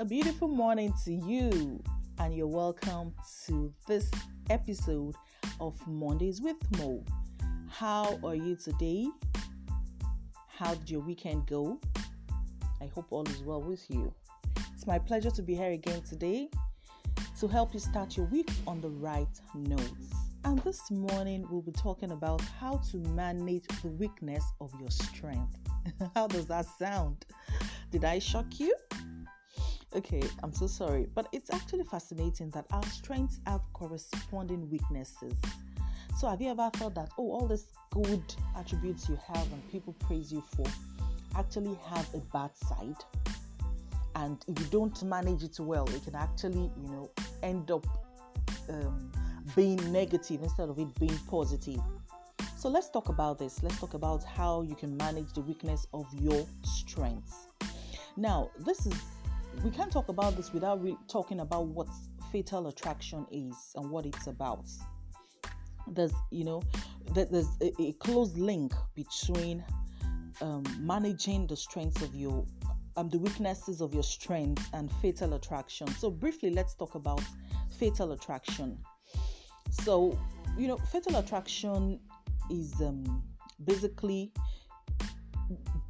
A beautiful morning to you, and you're welcome to this episode of Mondays with Mo. How are you today? How did your weekend go? I hope all is well with you. It's my pleasure to be here again today to help you start your week on the right notes. And this morning, we'll be talking about how to manage the weakness of your strength. how does that sound? Did I shock you? Okay, I'm so sorry, but it's actually fascinating that our strengths have corresponding weaknesses. So, have you ever thought that, oh, all these good attributes you have and people praise you for actually have a bad side? And if you don't manage it well, it can actually, you know, end up um, being negative instead of it being positive. So let's talk about this. Let's talk about how you can manage the weakness of your strengths. Now, this is we can't talk about this without re- talking about what fatal attraction is and what it's about. There's, you know, there's a, a close link between um, managing the strengths of your um, the weaknesses of your strengths and fatal attraction. So briefly, let's talk about fatal attraction. So, you know, fatal attraction is um, basically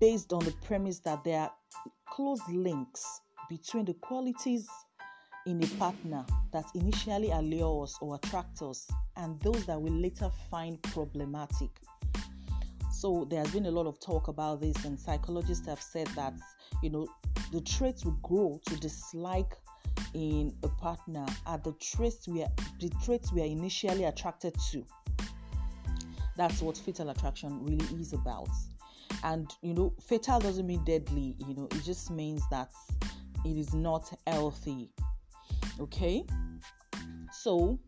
based on the premise that there are close links between the qualities in a partner that initially allure us or attract us and those that we later find problematic. So there has been a lot of talk about this, and psychologists have said that you know the traits we grow to dislike in a partner are the traits we are the traits we are initially attracted to. That's what fatal attraction really is about. And you know, fatal doesn't mean deadly, you know, it just means that it is not healthy. Okay? So,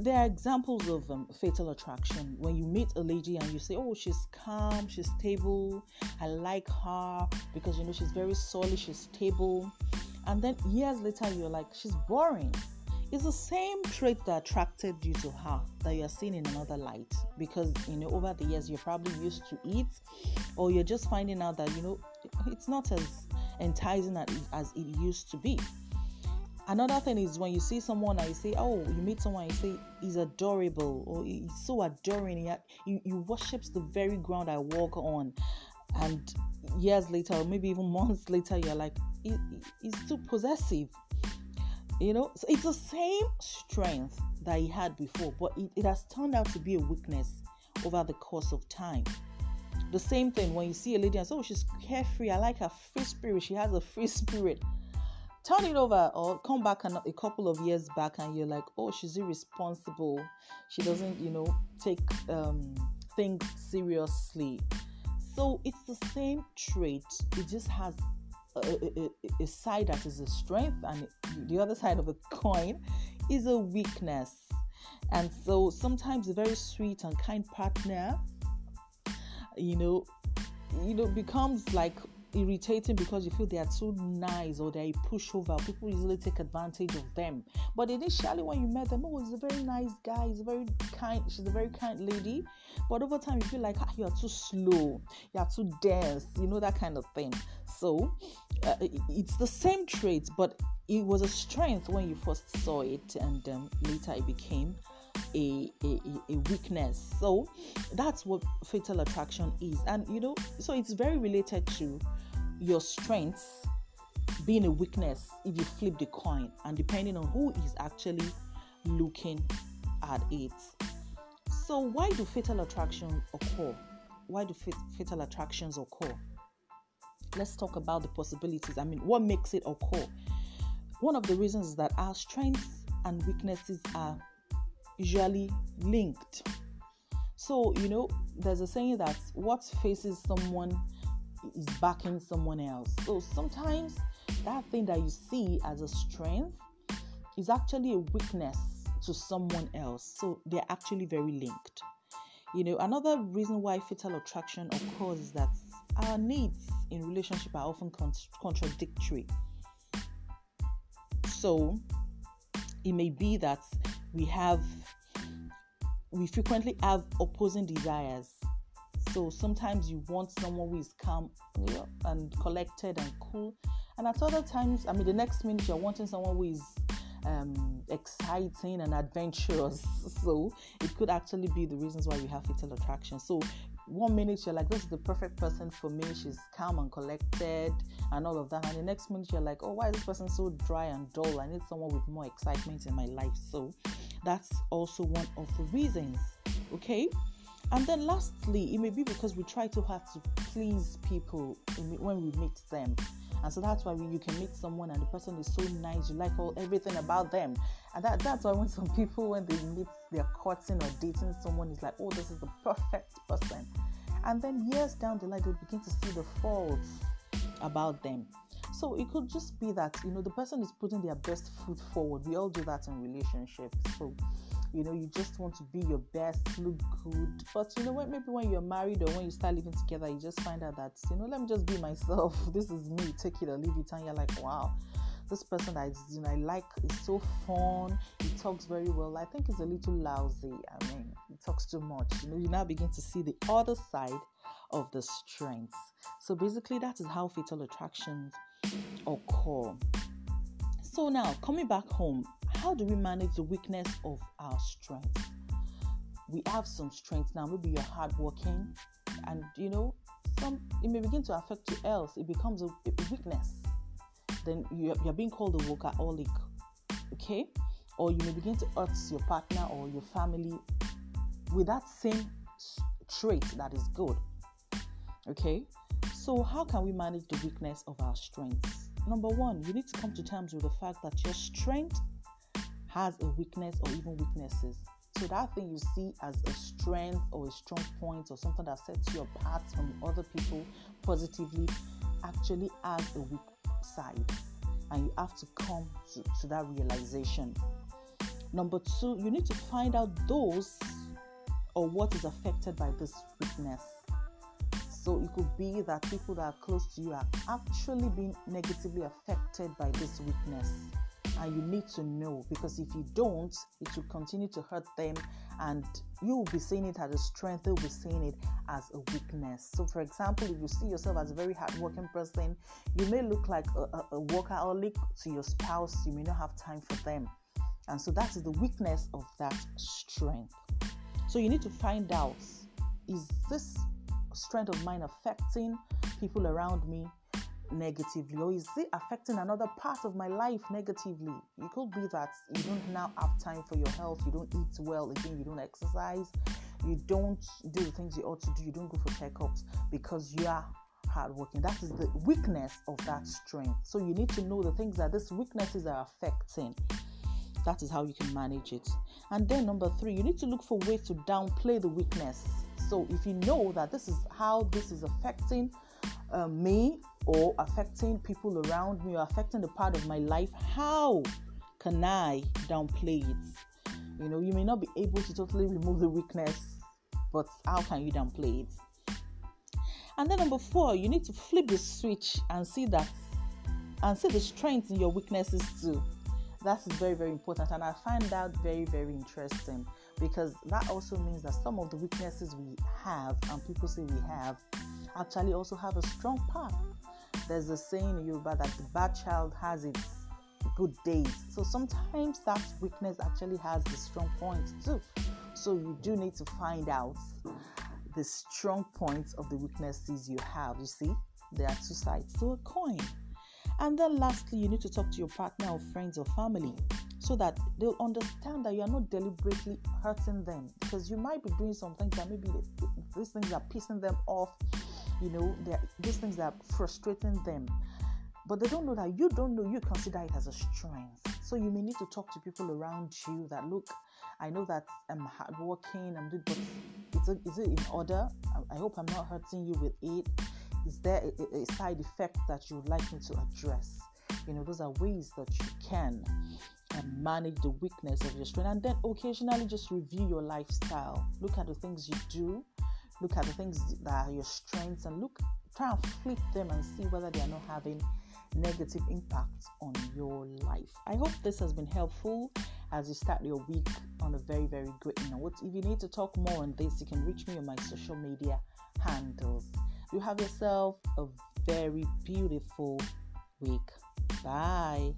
there are examples of um, fatal attraction. When you meet a lady and you say, Oh, she's calm, she's stable, I like her because you know she's very solid, she's stable. And then years later, you're like, She's boring. It's the same trait that attracted you to her that you're seeing in another light because you know over the years you're probably used to it, or you're just finding out that you know it's not as enticing as it used to be. Another thing is when you see someone and you say, Oh, you meet someone you say he's adorable or he's so adoring, he, you worships the very ground I walk on. And years later, or maybe even months later, you're like, he, he's too possessive. You know, so it's the same strength that he had before, but it, it has turned out to be a weakness over the course of time. The same thing when you see a lady and say, Oh, she's carefree. I like her free spirit. She has a free spirit. Turn it over or come back a, couple of years back and you're like, Oh, she's irresponsible. She doesn't, you know, take um, things seriously. So it's the same trait. It just has a, a, a, side that is a strength and the other side of a coin is a weakness. And so sometimes a very sweet and kind partner you know, you know, becomes like irritating because you feel they are too nice or they're a pushover. People easily take advantage of them. But initially, when you met them, oh, he's a very nice guy. He's a very kind. She's a very kind lady. But over time, you feel like ah, you are too slow. You are too dense. You know that kind of thing. So uh, it's the same trait, but it was a strength when you first saw it, and um, later it became a, a, a weakness. So that's what fatal attraction is. And you know, so it's very related to your strengths being a weakness if you flip the coin and depending on who is actually looking at it. So why do fatal attractions occur? Why do fatal attractions occur? Let's talk about the possibilities. I mean, what makes it occur? One of the reasons is that our strengths and weaknesses are usually linked. So, you know, there's a saying that what faces someone is backing someone else. So sometimes that thing that you see as a strength is actually a weakness to someone else. So they're actually very linked. You know, another reason why fatal attraction occurs is that our needs in relationship are often con- contradictory. So it may be that we have we frequently have opposing desires. So sometimes you want someone who is calm and collected and cool, And at other times, I mean, the next minute you're wanting someone who is um, exciting and adventurous. So it could actually be the reasons why you have fatal attraction. So one minute you're like, this is the perfect person for me. She's calm and collected and all of that. And the next minute you're like, oh, why is this person so dry and dull? I need someone with more excitement in my life. So that's also one of the reasons. Okay. And then lastly, it may be because we try too hard to please people when we meet them. And so that's why you can meet someone and the person is so nice, you like all everything about them. And that, that's why when some people when they meet they're courting or dating someone is like, oh, this is the perfect person. And then years down the line they begin to see the faults about them. So it could just be that you know the person is putting their best foot forward. We all do that in relationships. So you know you just want to be your best look good but you know what maybe when you're married or when you start living together you just find out that you know let me just be myself this is me take it or leave it and you're like wow this person that you know I like is so fun. He talks very well. I think he's a little lousy. I mean, he talks too much. You know, you now begin to see the other side of the strengths. So basically, that is how fatal attractions occur. So now, coming back home, how do we manage the weakness of our strength? We have some strength now. Maybe you're hardworking, and you know, some it may begin to affect you else. It becomes a, weakness. Then you're, you're being called a workaholic, okay? Or you may begin to hurt your partner or your family with that same trait that is good, okay? So, how can we manage the weakness of our strengths? Number one, you need to come to terms with the fact that your strength has a weakness or even weaknesses. So that thing you see as a strength or a strong point or something that sets you apart from other people positively actually has a weak side. And you have to come to, to that realization. Number two, you need to find out those or what is affected by this weakness. So it could be that people that are close to you are actually being negatively affected by this weakness and you need to know because if you don't, it will continue to hurt them and you will be seeing it as a strength, they'll be seeing it as a weakness. So, for example, if you see yourself as a very hardworking person, you may look like a, a, a workaholic to your spouse, you may not have time for them. And so that is the weakness of that strength. So you need to find out is this strength of mine affecting people around me? Negatively or is it affecting another part of my life negatively? It could be that you don't now have time for your health you don't eat well again you don't exercise you don't do the things you ought to do you don't go for checkups because you are hardworking. That is the weakness of that strength. So you need to know the things that these weaknesses are affecting. That is how you can manage it. And then number three you need to look for ways to downplay the weakness. So if you know that this is how this is affecting uh, me or affecting people around me or affecting the part of my life, how can I downplay it? You know, you may not be able to totally remove the weakness, but how can you downplay it? And then number four, you need to flip the switch and see that and see the strength in your weaknesses too. That is very, very important. And I find that very, very interesting because that also means that some of the weaknesses we have and people say we have actually also have a strong part. There's a saying in Yoruba that the bad child has its good days. So sometimes that weakness actually has the strong points too. So you do need to find out the strong points of the weaknesses you have. You see, there are two sides to a coin. And then lastly, you need to talk to your partner or friends or family so that they'll understand that you are not deliberately hurting them because you might be doing some things that maybe these things are pissing them off you know, these things are frustrating them. But they don't know that you don't know, you consider it as a strength. So you may need to talk to people around you that look, I know that I'm hardworking, I'm doing, but is it, is it in order? I, I hope I'm not hurting you with it. Is there a, a side effect that you would like me to address? You know, those are ways that you can and manage the weakness of your strength. And then occasionally just review your lifestyle. Look at the things you do look at the things that are your strengths and look try and flip them and see whether they are not having negative impacts on your life. I hope this has been helpful as you start your week on a very, very great note. If you need to talk more on this, you can reach me on my social media handles. You have yourself a very beautiful week. Bye.